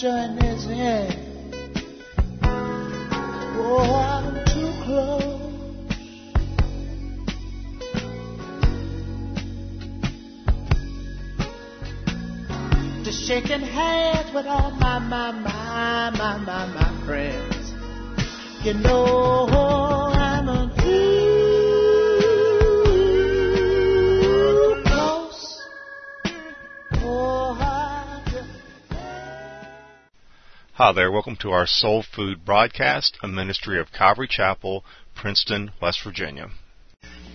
join his hand. Oh, I'm too close. To shaking hands with all my, my, my, my, my, my friends. You know Hi there, welcome to our Soul Food broadcast, a ministry of Calvary Chapel, Princeton, West Virginia.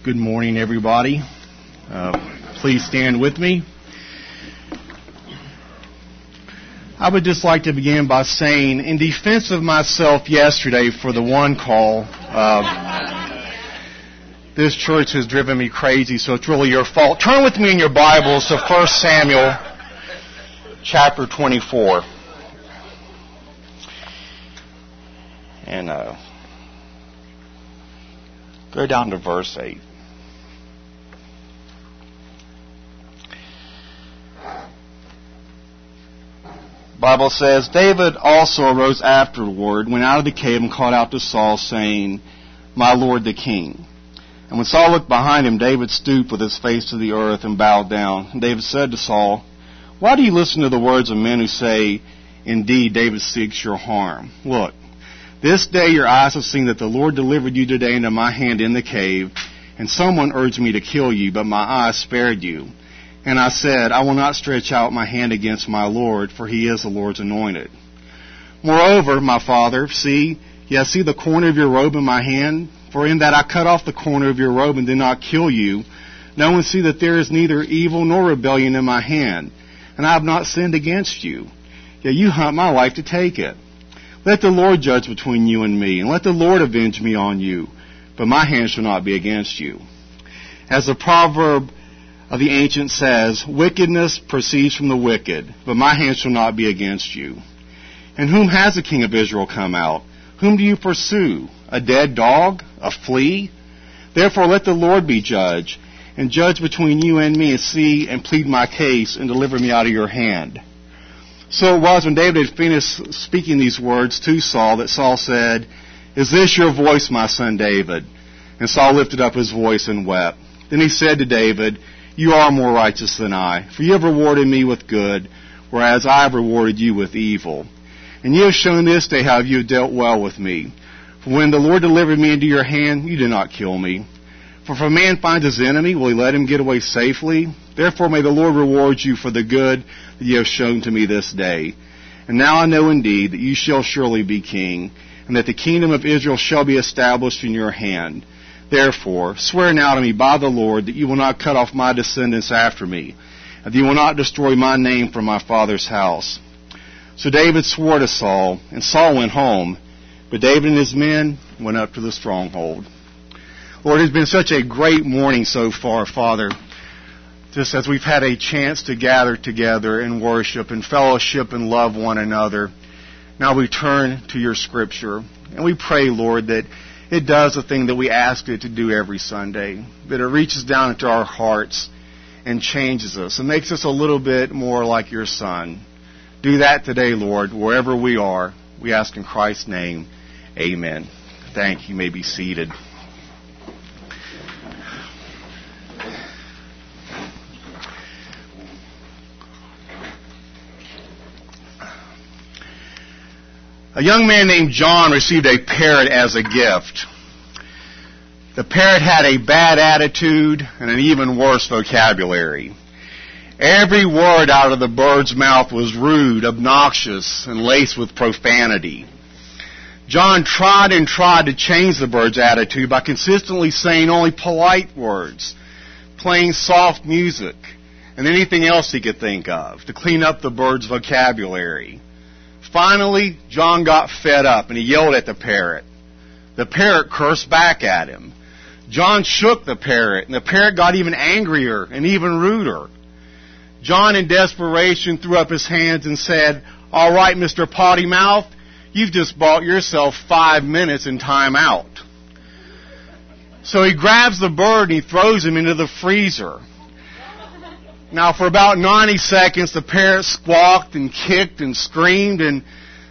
Good morning, everybody. Uh, please stand with me. I would just like to begin by saying, in defense of myself yesterday for the one call, uh, this church has driven me crazy, so it's really your fault. Turn with me in your Bibles to 1 Samuel chapter 24. And uh, go down to verse 8. Bible says, David also arose afterward, went out of the cave and called out to Saul, saying, My lord the king. And when Saul looked behind him, David stooped with his face to the earth and bowed down. And David said to Saul, Why do you listen to the words of men who say, Indeed, David seeks your harm? Look, this day your eyes have seen that the Lord delivered you today into my hand in the cave, and someone urged me to kill you, but my eyes spared you. And I said, I will not stretch out my hand against my Lord, for he is the Lord's anointed. Moreover, my father, see, yes, see the corner of your robe in my hand? For in that I cut off the corner of your robe and did not kill you. No one see that there is neither evil nor rebellion in my hand, and I have not sinned against you. Yet you hunt my life to take it. Let the Lord judge between you and me, and let the Lord avenge me on you, but my hand shall not be against you. As the proverb of the ancient says, Wickedness proceeds from the wicked, but my hand shall not be against you. And whom has the king of Israel come out? Whom do you pursue? A dead dog? A flea? Therefore let the Lord be judge, and judge between you and me, and see and plead my case, and deliver me out of your hand. So it was when David had finished speaking these words to Saul that Saul said, Is this your voice, my son David? And Saul lifted up his voice and wept. Then he said to David, You are more righteous than I, for you have rewarded me with good, whereas I have rewarded you with evil. And you have shown this day how you have dealt well with me. For when the Lord delivered me into your hand, you did not kill me. For if a man finds his enemy, will he let him get away safely? Therefore may the Lord reward you for the good that you have shown to me this day. And now I know indeed that you shall surely be king, and that the kingdom of Israel shall be established in your hand. Therefore, swear now to me by the Lord that you will not cut off my descendants after me, and that you will not destroy my name from my father's house. So David swore to Saul, and Saul went home, but David and his men went up to the stronghold. Lord, it's been such a great morning so far, Father. Just as we've had a chance to gather together and worship and fellowship and love one another. Now we turn to your scripture and we pray, Lord, that it does the thing that we ask it to do every Sunday, that it reaches down into our hearts and changes us and makes us a little bit more like your Son. Do that today, Lord, wherever we are. We ask in Christ's name. Amen. Thank you. You may be seated. A young man named John received a parrot as a gift. The parrot had a bad attitude and an even worse vocabulary. Every word out of the bird's mouth was rude, obnoxious, and laced with profanity. John tried and tried to change the bird's attitude by consistently saying only polite words, playing soft music, and anything else he could think of to clean up the bird's vocabulary. Finally, John got fed up and he yelled at the parrot. The parrot cursed back at him. John shook the parrot and the parrot got even angrier and even ruder. John in desperation threw up his hands and said, All right, Mr. Potty Mouth, you've just bought yourself five minutes in time out. So he grabs the bird and he throws him into the freezer. Now, for about 90 seconds, the parrot squawked and kicked and screamed, and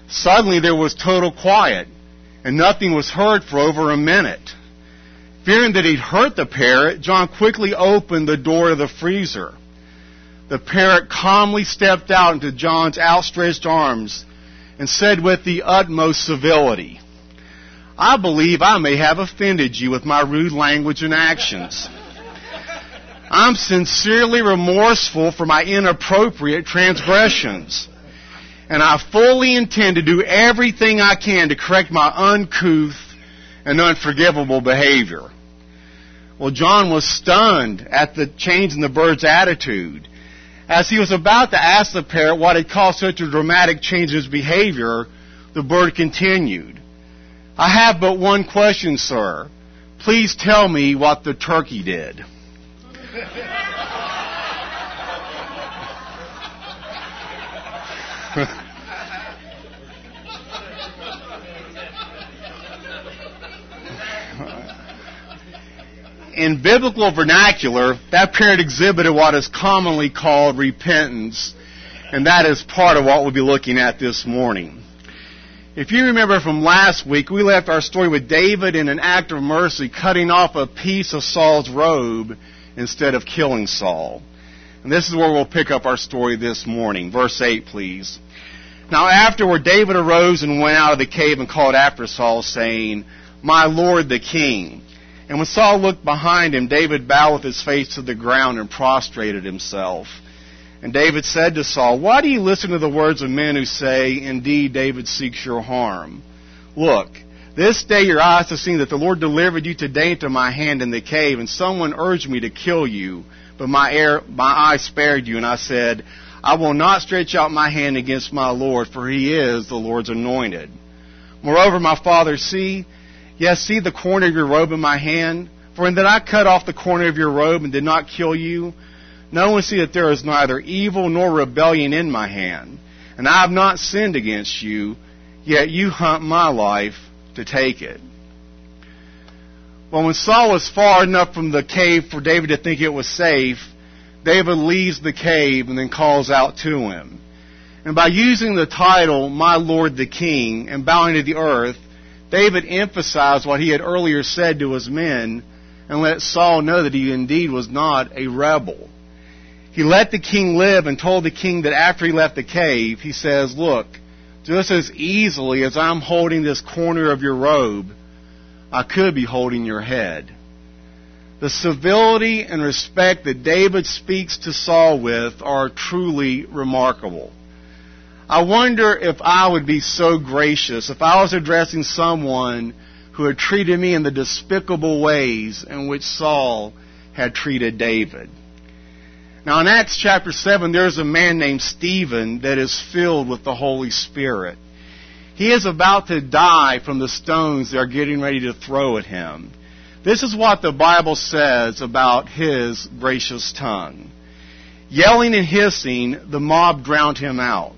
suddenly there was total quiet, and nothing was heard for over a minute. Fearing that he'd hurt the parrot, John quickly opened the door of the freezer. The parrot calmly stepped out into John's outstretched arms and said with the utmost civility, I believe I may have offended you with my rude language and actions. I'm sincerely remorseful for my inappropriate transgressions. And I fully intend to do everything I can to correct my uncouth and unforgivable behavior. Well, John was stunned at the change in the bird's attitude. As he was about to ask the parrot what had caused such a dramatic change in his behavior, the bird continued. I have but one question, sir. Please tell me what the turkey did. In biblical vernacular, that parent exhibited what is commonly called repentance, and that is part of what we'll be looking at this morning. If you remember from last week, we left our story with David in an act of mercy cutting off a piece of Saul's robe instead of killing Saul. And this is where we'll pick up our story this morning. Verse 8, please. Now afterward, David arose and went out of the cave and called after Saul, saying, My Lord the King. And when Saul looked behind him, David bowed with his face to the ground and prostrated himself. And David said to Saul, Why do you listen to the words of men who say, Indeed, David seeks your harm? Look, this day your eyes have seen that the Lord delivered you today into my hand in the cave, and someone urged me to kill you, but my, air, my eye spared you, and I said, I will not stretch out my hand against my Lord, for he is the Lord's anointed. Moreover, my father, see, Yes, see the corner of your robe in my hand? For in that I cut off the corner of your robe and did not kill you, no one see that there is neither evil nor rebellion in my hand. And I have not sinned against you, yet you hunt my life to take it. Well, when Saul was far enough from the cave for David to think it was safe, David leaves the cave and then calls out to him. And by using the title, My Lord the King, and bowing to the earth, David emphasized what he had earlier said to his men and let Saul know that he indeed was not a rebel. He let the king live and told the king that after he left the cave, he says, Look, just as easily as I'm holding this corner of your robe, I could be holding your head. The civility and respect that David speaks to Saul with are truly remarkable. I wonder if I would be so gracious if I was addressing someone who had treated me in the despicable ways in which Saul had treated David. Now in Acts chapter 7, there's a man named Stephen that is filled with the Holy Spirit. He is about to die from the stones they are getting ready to throw at him. This is what the Bible says about his gracious tongue. Yelling and hissing, the mob drowned him out.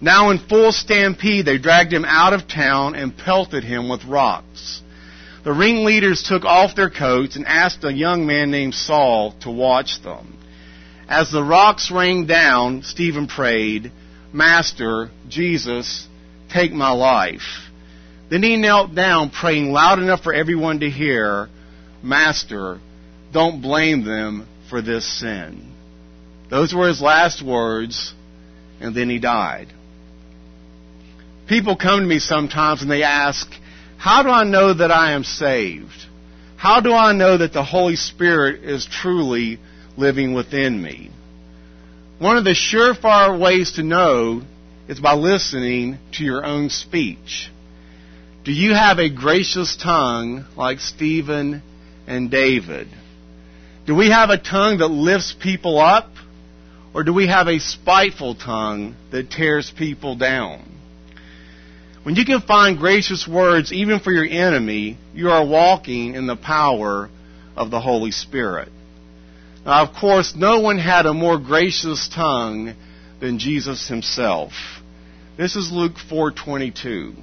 Now in full stampede, they dragged him out of town and pelted him with rocks. The ringleaders took off their coats and asked a young man named Saul to watch them. As the rocks rained down, Stephen prayed, Master, Jesus, take my life. Then he knelt down, praying loud enough for everyone to hear, Master, don't blame them for this sin. Those were his last words, and then he died. People come to me sometimes and they ask, How do I know that I am saved? How do I know that the Holy Spirit is truly living within me? One of the surefire ways to know is by listening to your own speech. Do you have a gracious tongue like Stephen and David? Do we have a tongue that lifts people up? Or do we have a spiteful tongue that tears people down? When you can find gracious words even for your enemy, you are walking in the power of the Holy Spirit. Now, of course, no one had a more gracious tongue than Jesus himself. This is Luke 4:22.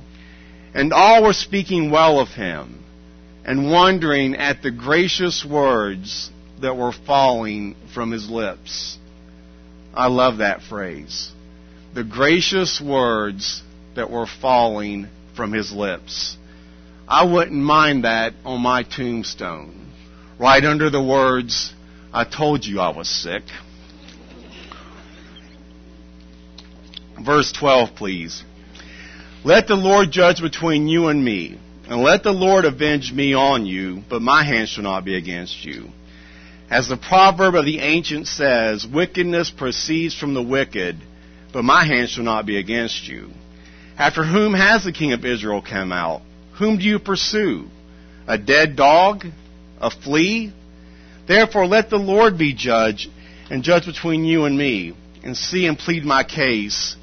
And all were speaking well of him and wondering at the gracious words that were falling from his lips. I love that phrase. The gracious words that were falling from his lips. I wouldn't mind that on my tombstone. Right under the words, I told you I was sick. Verse 12, please. Let the Lord judge between you and me, and let the Lord avenge me on you, but my hand shall not be against you. As the proverb of the ancient says, wickedness proceeds from the wicked, but my hand shall not be against you. After whom has the king of Israel come out? Whom do you pursue? A dead dog? A flea? Therefore let the Lord be judge, and judge between you and me, and see and plead my case,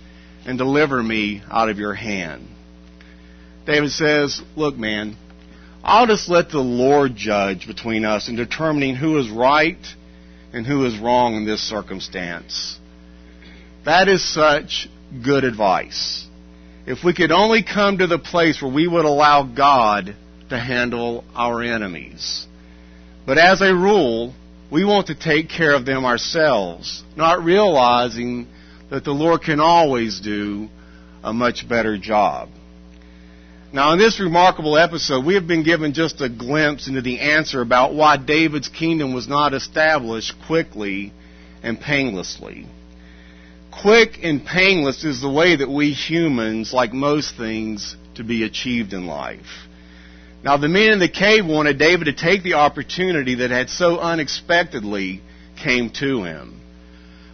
and deliver me out of your hand. David says, Look, man, I'll just let the Lord judge between us in determining who is right and who is wrong in this circumstance. That is such good advice. If we could only come to the place where we would allow God to handle our enemies. But as a rule, we want to take care of them ourselves, not realizing that the Lord can always do a much better job. Now, in this remarkable episode, we have been given just a glimpse into the answer about why David's kingdom was not established quickly and painlessly. Quick and painless is the way that we humans, like most things, to be achieved in life. Now, the men in the cave wanted David to take the opportunity that had so unexpectedly came to him.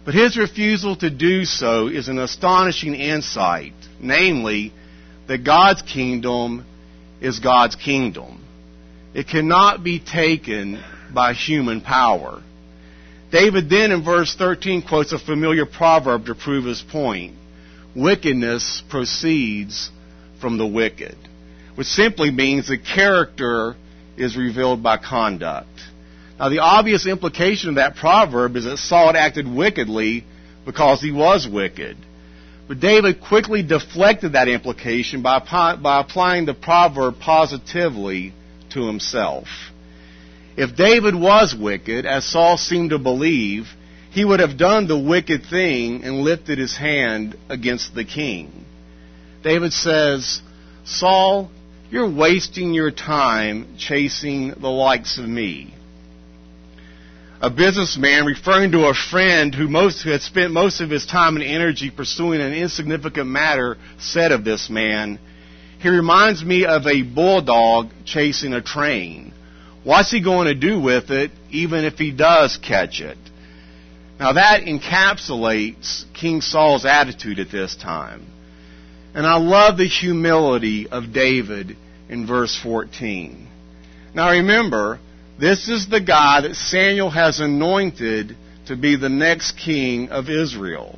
But his refusal to do so is an astonishing insight, namely, that God's kingdom is God's kingdom. It cannot be taken by human power. David then in verse 13 quotes a familiar proverb to prove his point. Wickedness proceeds from the wicked, which simply means that character is revealed by conduct. Now the obvious implication of that proverb is that Saul acted wickedly because he was wicked. But David quickly deflected that implication by, by applying the proverb positively to himself. If David was wicked, as Saul seemed to believe, he would have done the wicked thing and lifted his hand against the king. David says, Saul, you're wasting your time chasing the likes of me a businessman referring to a friend who, most, who had spent most of his time and energy pursuing an insignificant matter said of this man, he reminds me of a bulldog chasing a train. What's he going to do with it, even if he does catch it? Now that encapsulates King Saul's attitude at this time. And I love the humility of David in verse 14. Now remember, this is the guy that Samuel has anointed to be the next king of Israel.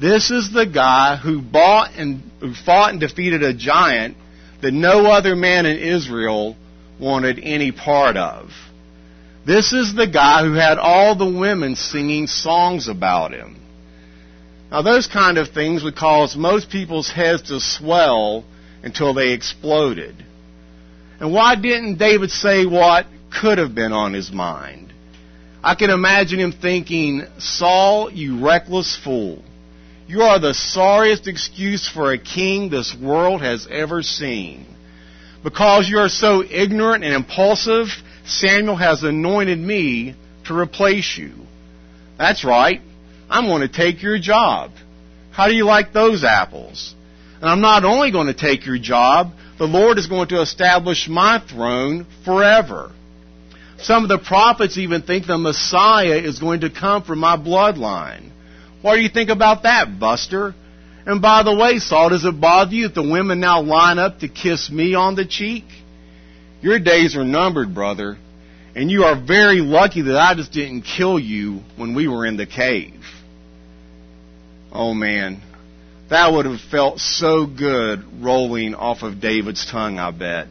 This is the guy who bought and who fought and defeated a giant that no other man in Israel wanted any part of. This is the guy who had all the women singing songs about him. Now those kind of things would cause most people's heads to swell until they exploded. And why didn't David say what could have been on his mind. I can imagine him thinking, Saul, you reckless fool. You are the sorriest excuse for a king this world has ever seen. Because you are so ignorant and impulsive, Samuel has anointed me to replace you. That's right. I'm going to take your job. How do you like those apples? And I'm not only going to take your job, the Lord is going to establish my throne forever. Some of the prophets even think the Messiah is going to come from my bloodline. What do you think about that, Buster? And by the way, Saul, does it bother you if the women now line up to kiss me on the cheek? Your days are numbered, brother. And you are very lucky that I just didn't kill you when we were in the cave. Oh man. That would have felt so good rolling off of David's tongue, I bet.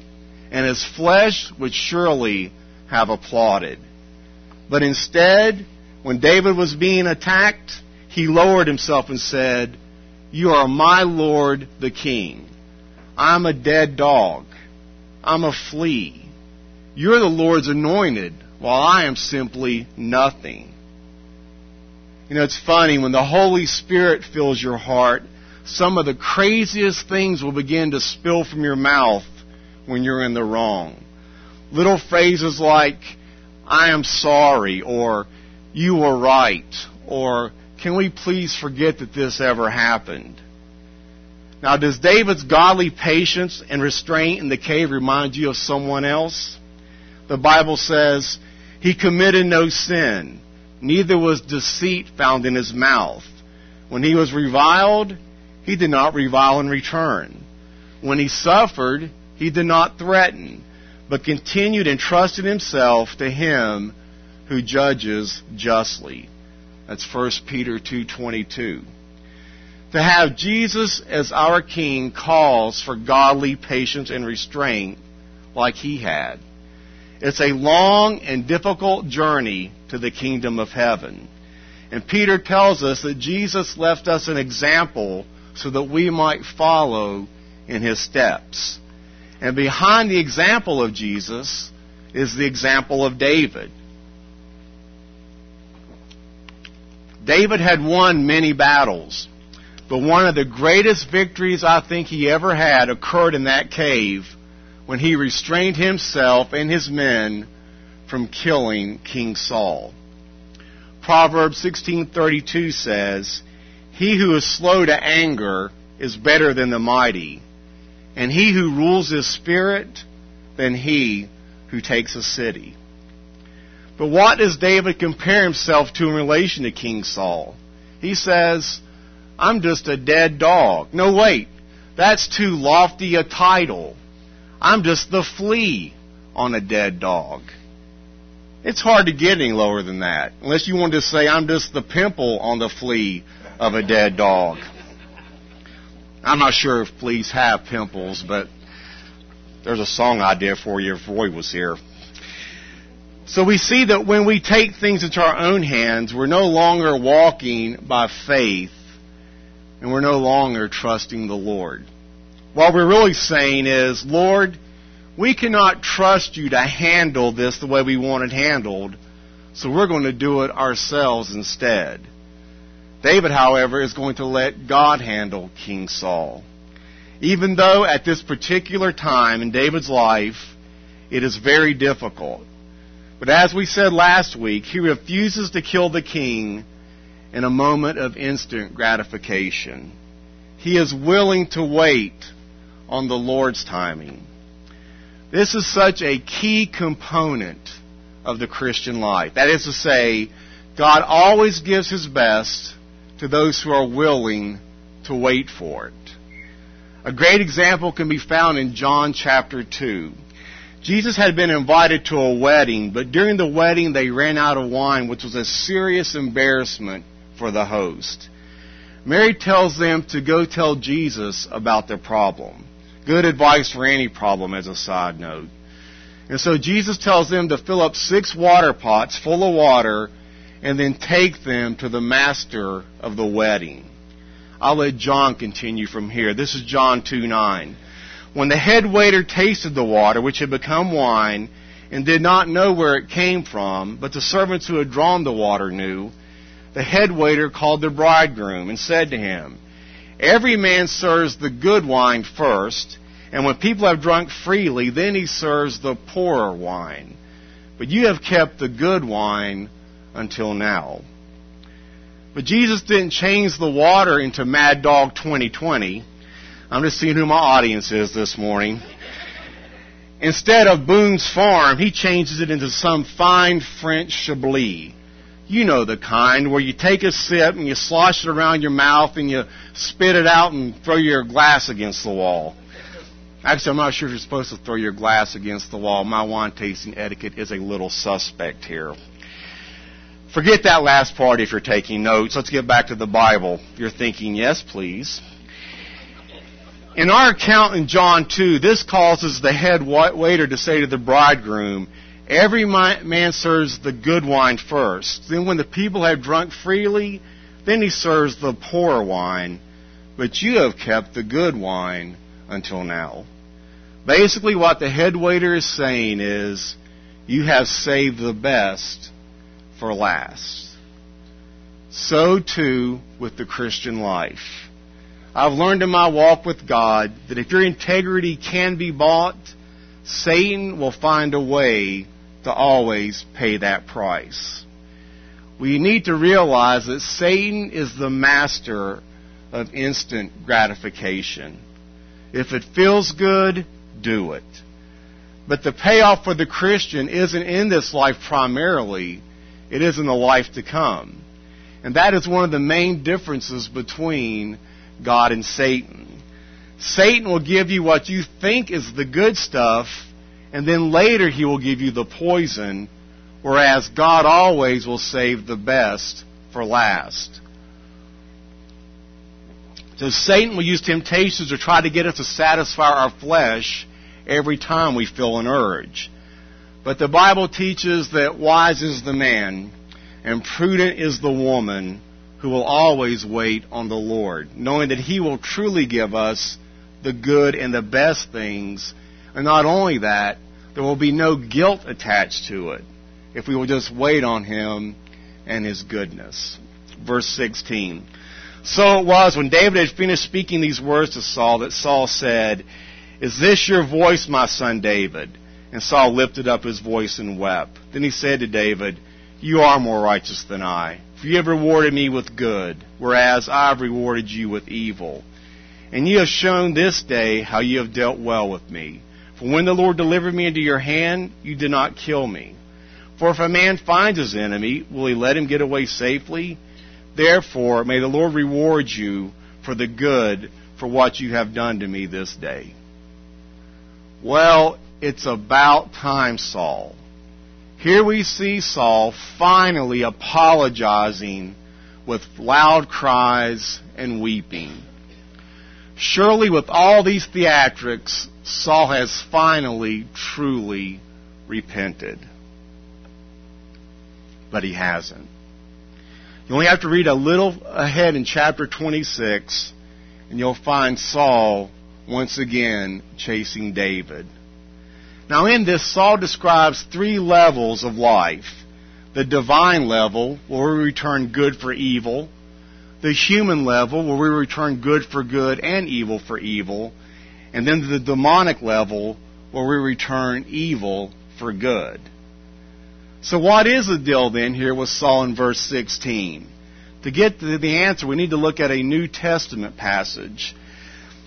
And his flesh would surely have applauded. But instead, when David was being attacked, he lowered himself and said, You are my Lord the King. I'm a dead dog. I'm a flea. You're the Lord's anointed, while I am simply nothing. You know, it's funny, when the Holy Spirit fills your heart, some of the craziest things will begin to spill from your mouth when you're in the wrong. Little phrases like, I am sorry, or you were right, or can we please forget that this ever happened? Now, does David's godly patience and restraint in the cave remind you of someone else? The Bible says, He committed no sin, neither was deceit found in his mouth. When he was reviled, he did not revile in return. When he suffered, he did not threaten, but continued and trusted himself to him who judges justly. That's 1 Peter 2:22. To have Jesus as our king calls for godly patience and restraint like he had. It's a long and difficult journey to the kingdom of heaven. And Peter tells us that Jesus left us an example so that we might follow in his steps. And behind the example of Jesus is the example of David. David had won many battles. But one of the greatest victories I think he ever had occurred in that cave when he restrained himself and his men from killing King Saul. Proverbs 16:32 says, "He who is slow to anger is better than the mighty, and he who rules his spirit than he who takes a city." But what does David compare himself to in relation to King Saul? He says, I'm just a dead dog. No, wait. That's too lofty a title. I'm just the flea on a dead dog. It's hard to get any lower than that. Unless you want to say, I'm just the pimple on the flea of a dead dog. I'm not sure if fleas have pimples, but there's a song idea for you if Roy was here. So we see that when we take things into our own hands, we're no longer walking by faith, and we're no longer trusting the Lord. What we're really saying is, Lord, we cannot trust you to handle this the way we want it handled, so we're going to do it ourselves instead. David, however, is going to let God handle King Saul. Even though at this particular time in David's life, it is very difficult. But as we said last week, he refuses to kill the king in a moment of instant gratification. He is willing to wait on the Lord's timing. This is such a key component of the Christian life. That is to say, God always gives His best to those who are willing to wait for it. A great example can be found in John chapter 2. Jesus had been invited to a wedding, but during the wedding they ran out of wine, which was a serious embarrassment for the host. Mary tells them to go tell Jesus about their problem. Good advice for any problem, as a side note. And so Jesus tells them to fill up six water pots full of water and then take them to the master of the wedding. I'll let John continue from here. This is John 2 9. When the head waiter tasted the water, which had become wine, and did not know where it came from, but the servants who had drawn the water knew, the head waiter called the bridegroom and said to him, Every man serves the good wine first, and when people have drunk freely, then he serves the poorer wine. But you have kept the good wine until now. But Jesus didn't change the water into Mad Dog 2020. I'm just seeing who my audience is this morning. Instead of Boone's Farm, he changes it into some fine French Chablis. You know the kind where you take a sip and you slosh it around your mouth and you spit it out and throw your glass against the wall. Actually, I'm not sure if you're supposed to throw your glass against the wall. My wine tasting etiquette is a little suspect here. Forget that last part if you're taking notes. Let's get back to the Bible. You're thinking, yes, please. In our account in John 2, this causes the head waiter to say to the bridegroom, Every man serves the good wine first. Then, when the people have drunk freely, then he serves the poor wine. But you have kept the good wine until now. Basically, what the head waiter is saying is, You have saved the best for last. so too with the Christian life. I've learned in my walk with God that if your integrity can be bought, Satan will find a way to always pay that price. We need to realize that Satan is the master of instant gratification. If it feels good, do it. But the payoff for the Christian isn't in this life primarily, it is in the life to come. And that is one of the main differences between God and Satan. Satan will give you what you think is the good stuff, and then later he will give you the poison, whereas God always will save the best for last. So Satan will use temptations to try to get us to satisfy our flesh every time we feel an urge. But the Bible teaches that wise is the man and prudent is the woman who will always wait on the Lord, knowing that He will truly give us the good and the best things. And not only that, there will be no guilt attached to it if we will just wait on Him and His goodness. Verse 16. So it was when David had finished speaking these words to Saul that Saul said, Is this your voice, my son David? And Saul lifted up his voice and wept. Then he said to David, You are more righteous than I for you have rewarded me with good, whereas I have rewarded you with evil. And you have shown this day how you have dealt well with me. For when the Lord delivered me into your hand, you did not kill me. For if a man finds his enemy, will he let him get away safely? Therefore, may the Lord reward you for the good for what you have done to me this day. Well, it's about time, Saul. Here we see Saul finally apologizing with loud cries and weeping. Surely, with all these theatrics, Saul has finally, truly repented. But he hasn't. You only have to read a little ahead in chapter 26, and you'll find Saul once again chasing David. Now, in this, Saul describes three levels of life the divine level, where we return good for evil, the human level, where we return good for good and evil for evil, and then the demonic level, where we return evil for good. So, what is the deal then here with Saul in verse 16? To get to the answer, we need to look at a New Testament passage.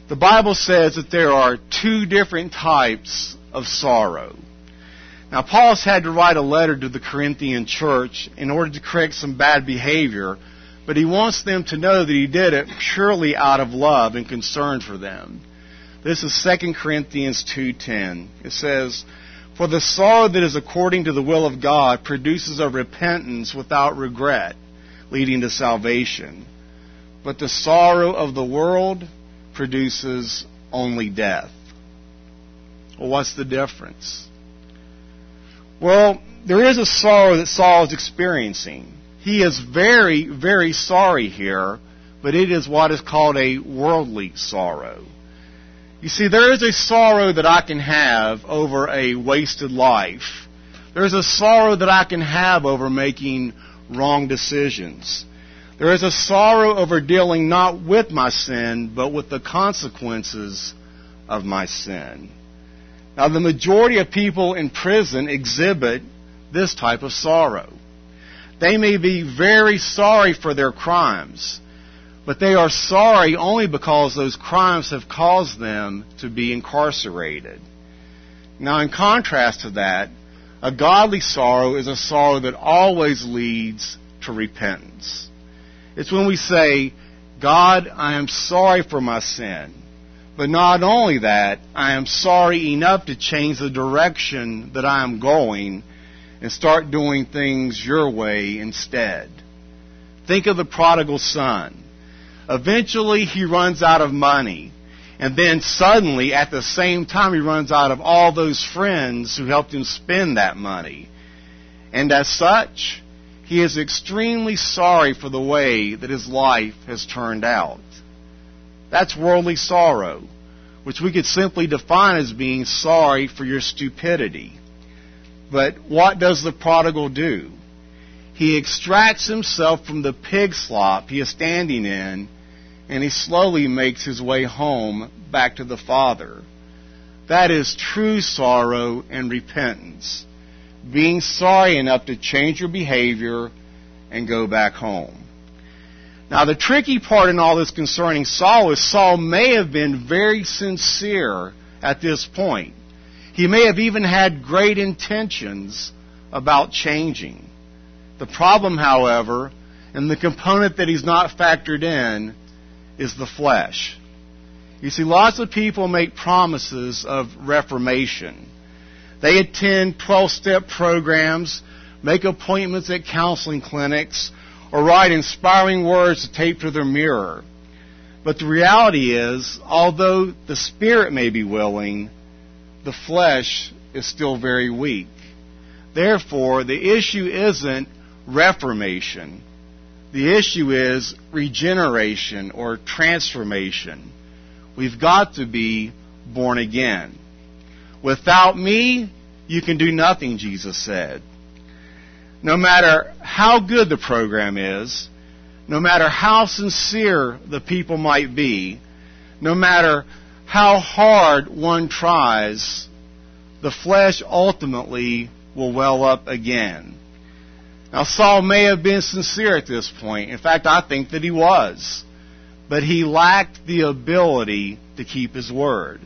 The Bible says that there are two different types of sorrow. Now, Paul's had to write a letter to the Corinthian church in order to correct some bad behavior, but he wants them to know that he did it purely out of love and concern for them. This is 2 Corinthians 2:10. It says, "For the sorrow that is according to the will of God produces a repentance without regret, leading to salvation. But the sorrow of the world produces only death." Well, what's the difference? Well, there is a sorrow that Saul is experiencing. He is very, very sorry here, but it is what is called a worldly sorrow. You see, there is a sorrow that I can have over a wasted life. There's a sorrow that I can have over making wrong decisions. There is a sorrow over dealing not with my sin, but with the consequences of my sin. Now, the majority of people in prison exhibit this type of sorrow. They may be very sorry for their crimes, but they are sorry only because those crimes have caused them to be incarcerated. Now, in contrast to that, a godly sorrow is a sorrow that always leads to repentance. It's when we say, God, I am sorry for my sin. But not only that, I am sorry enough to change the direction that I am going and start doing things your way instead. Think of the prodigal son. Eventually he runs out of money. And then suddenly, at the same time, he runs out of all those friends who helped him spend that money. And as such, he is extremely sorry for the way that his life has turned out. That's worldly sorrow, which we could simply define as being sorry for your stupidity. But what does the prodigal do? he extracts himself from the pig slop he is standing in, and he slowly makes his way home back to the Father. That is true sorrow and repentance. Being sorry enough to change your behavior and go back home. Now, the tricky part in all this concerning Saul is Saul may have been very sincere at this point. He may have even had great intentions about changing. The problem, however, and the component that he's not factored in, is the flesh. You see, lots of people make promises of reformation. They attend 12 step programs, make appointments at counseling clinics, or write inspiring words to tape to their mirror. But the reality is, although the spirit may be willing, the flesh is still very weak. Therefore, the issue isn't reformation. The issue is regeneration or transformation. We've got to be born again. Without me, you can do nothing, Jesus said. No matter how good the program is, no matter how sincere the people might be, no matter how hard one tries, the flesh ultimately will well up again. Now, Saul may have been sincere at this point. In fact, I think that he was. But he lacked the ability to keep his word.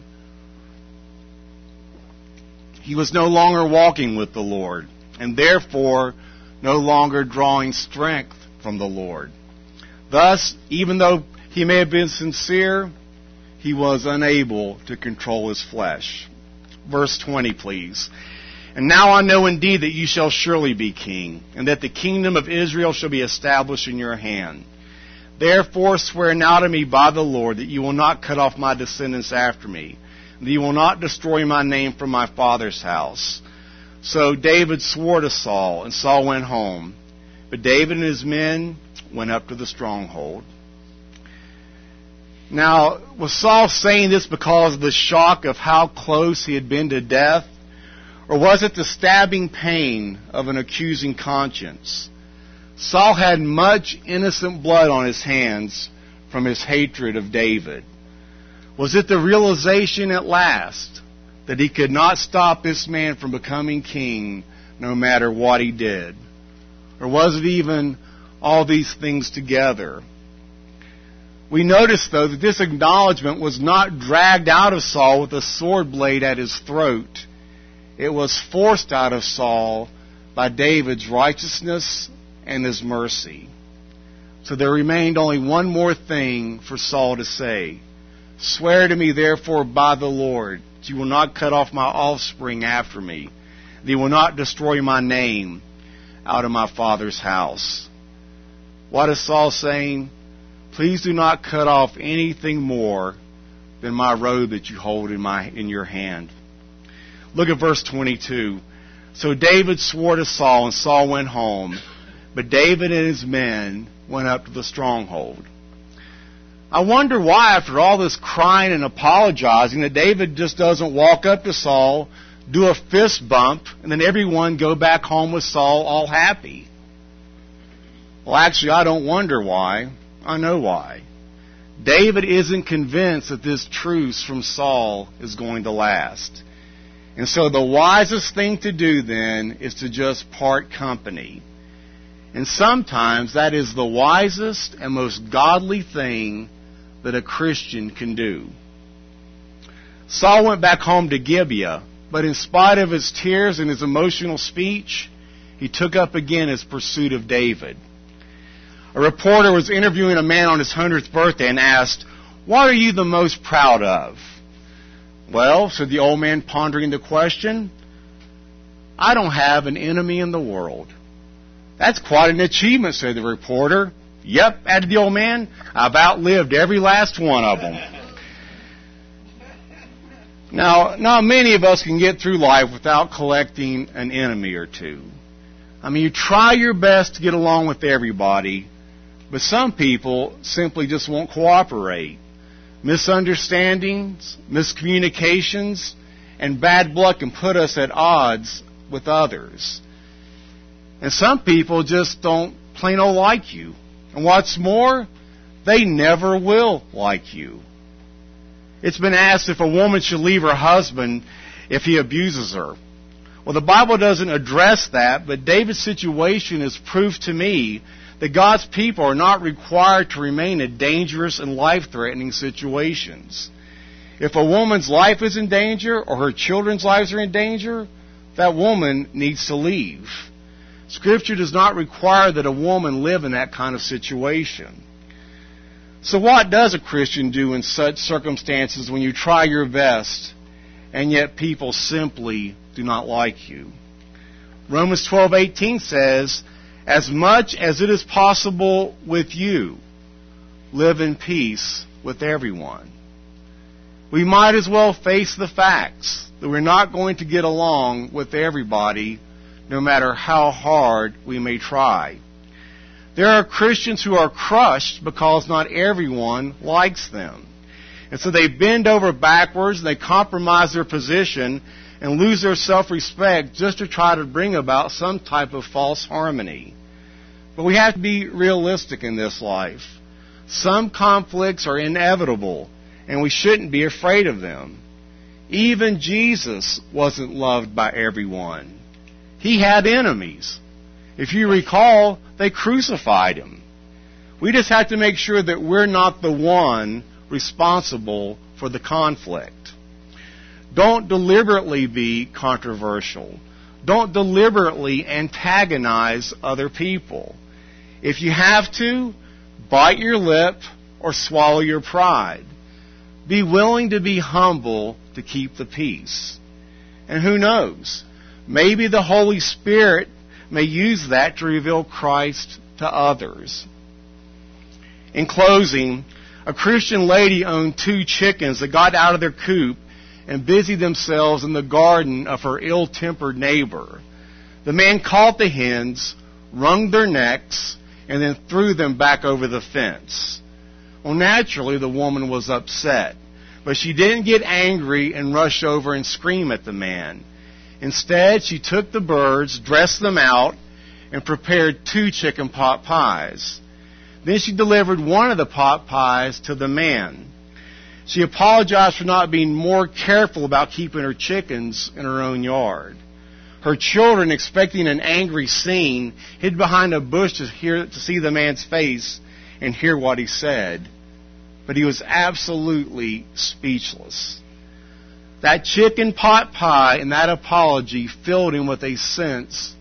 He was no longer walking with the Lord, and therefore no longer drawing strength from the Lord. Thus, even though he may have been sincere, he was unable to control his flesh. Verse 20, please. And now I know indeed that you shall surely be king, and that the kingdom of Israel shall be established in your hand. Therefore swear now to me by the Lord that you will not cut off my descendants after me, you will not destroy my name from my father's house. So David swore to Saul, and Saul went home. But David and his men went up to the stronghold. Now, was Saul saying this because of the shock of how close he had been to death? Or was it the stabbing pain of an accusing conscience? Saul had much innocent blood on his hands from his hatred of David. Was it the realization at last that he could not stop this man from becoming king no matter what he did? Or was it even all these things together? We notice, though, that this acknowledgement was not dragged out of Saul with a sword blade at his throat it was forced out of Saul by David's righteousness and his mercy. So there remained only one more thing for Saul to say. Swear to me, therefore, by the Lord, that you will not cut off my offspring after me, that you will not destroy my name out of my father's house. What is Saul saying? Please do not cut off anything more than my robe that you hold in my in your hand. Look at verse 22. So David swore to Saul, and Saul went home. But David and his men went up to the stronghold. I wonder why, after all this crying and apologizing, that David just doesn't walk up to Saul, do a fist bump, and then everyone go back home with Saul all happy. Well, actually, I don't wonder why. I know why. David isn't convinced that this truce from Saul is going to last. And so the wisest thing to do then is to just part company. And sometimes that is the wisest and most godly thing that a Christian can do. Saul went back home to Gibeah, but in spite of his tears and his emotional speech, he took up again his pursuit of David. A reporter was interviewing a man on his 100th birthday and asked, What are you the most proud of? Well, said the old man, pondering the question, I don't have an enemy in the world. That's quite an achievement, said the reporter. Yep, added the old man, I've outlived every last one of them. Now, not many of us can get through life without collecting an enemy or two. I mean, you try your best to get along with everybody, but some people simply just won't cooperate misunderstandings, miscommunications, and bad blood can put us at odds with others. And some people just don't plain old like you. And what's more, they never will like you. It's been asked if a woman should leave her husband if he abuses her. Well, the Bible doesn't address that, but David's situation is proof to me that God's people are not required to remain in dangerous and life-threatening situations. If a woman's life is in danger or her children's lives are in danger, that woman needs to leave. Scripture does not require that a woman live in that kind of situation. So what does a Christian do in such circumstances when you try your best and yet people simply do not like you? Romans 12:18 says, "As much as it is possible with you, live in peace with everyone." We might as well face the facts that we're not going to get along with everybody no matter how hard we may try. There are Christians who are crushed because not everyone likes them. And so they bend over backwards, and they compromise their position, and lose their self-respect just to try to bring about some type of false harmony. But we have to be realistic in this life. Some conflicts are inevitable, and we shouldn't be afraid of them. Even Jesus wasn't loved by everyone. He had enemies. If you recall, they crucified him. We just have to make sure that we're not the one responsible for the conflict. Don't deliberately be controversial. Don't deliberately antagonize other people. If you have to, bite your lip or swallow your pride. Be willing to be humble to keep the peace. And who knows? Maybe the Holy Spirit may use that to reveal Christ to others. In closing, a Christian lady owned two chickens that got out of their coop and busied themselves in the garden of her ill-tempered neighbor. The man caught the hens, wrung their necks, and then threw them back over the fence. Well, naturally, the woman was upset, but she didn't get angry and rush over and scream at the man. Instead, she took the birds, dressed them out, and prepared two chicken pot pies. Then she delivered one of the pot pies to the man. She apologized for not being more careful about keeping her chickens in her own yard. Her children, expecting an angry scene, hid behind a bush to hear to see the man's face and hear what he said. But he was absolutely speechless. That chicken pot pie and that apology filled him with a sense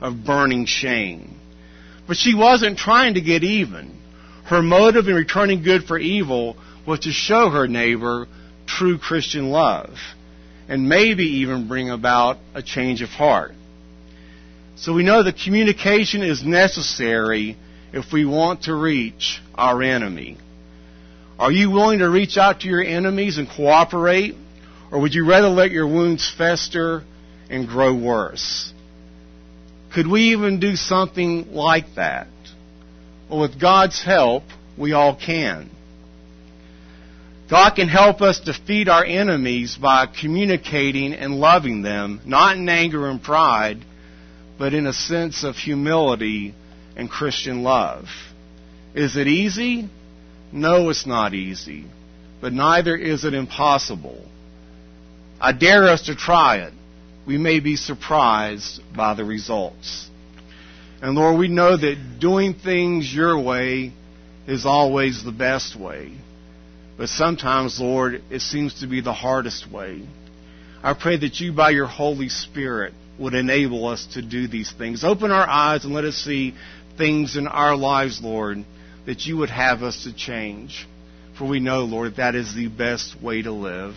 of burning shame. But she wasn't trying to get even. Her motive in returning good for evil was to show her neighbor true Christian love and maybe even bring about a change of heart. So we know that communication is necessary if we want to reach our enemy. Are you willing to reach out to your enemies and cooperate? Or would you rather let your wounds fester and grow worse? Could we even do something like that? Well, with God's help, we all can. God can help us defeat our enemies by communicating and loving them, not in anger and pride, but in a sense of humility and Christian love. Is it easy? No, it's not easy. But neither is it impossible. I dare us to try it. We may be surprised by the results. And Lord, we know that doing things your way is always the best way. But sometimes, Lord, it seems to be the hardest way. I pray that you, by your Holy Spirit, would enable us to do these things. Open our eyes and let us see things in our lives, Lord, that you would have us to change. For we know, Lord, that is the best way to live.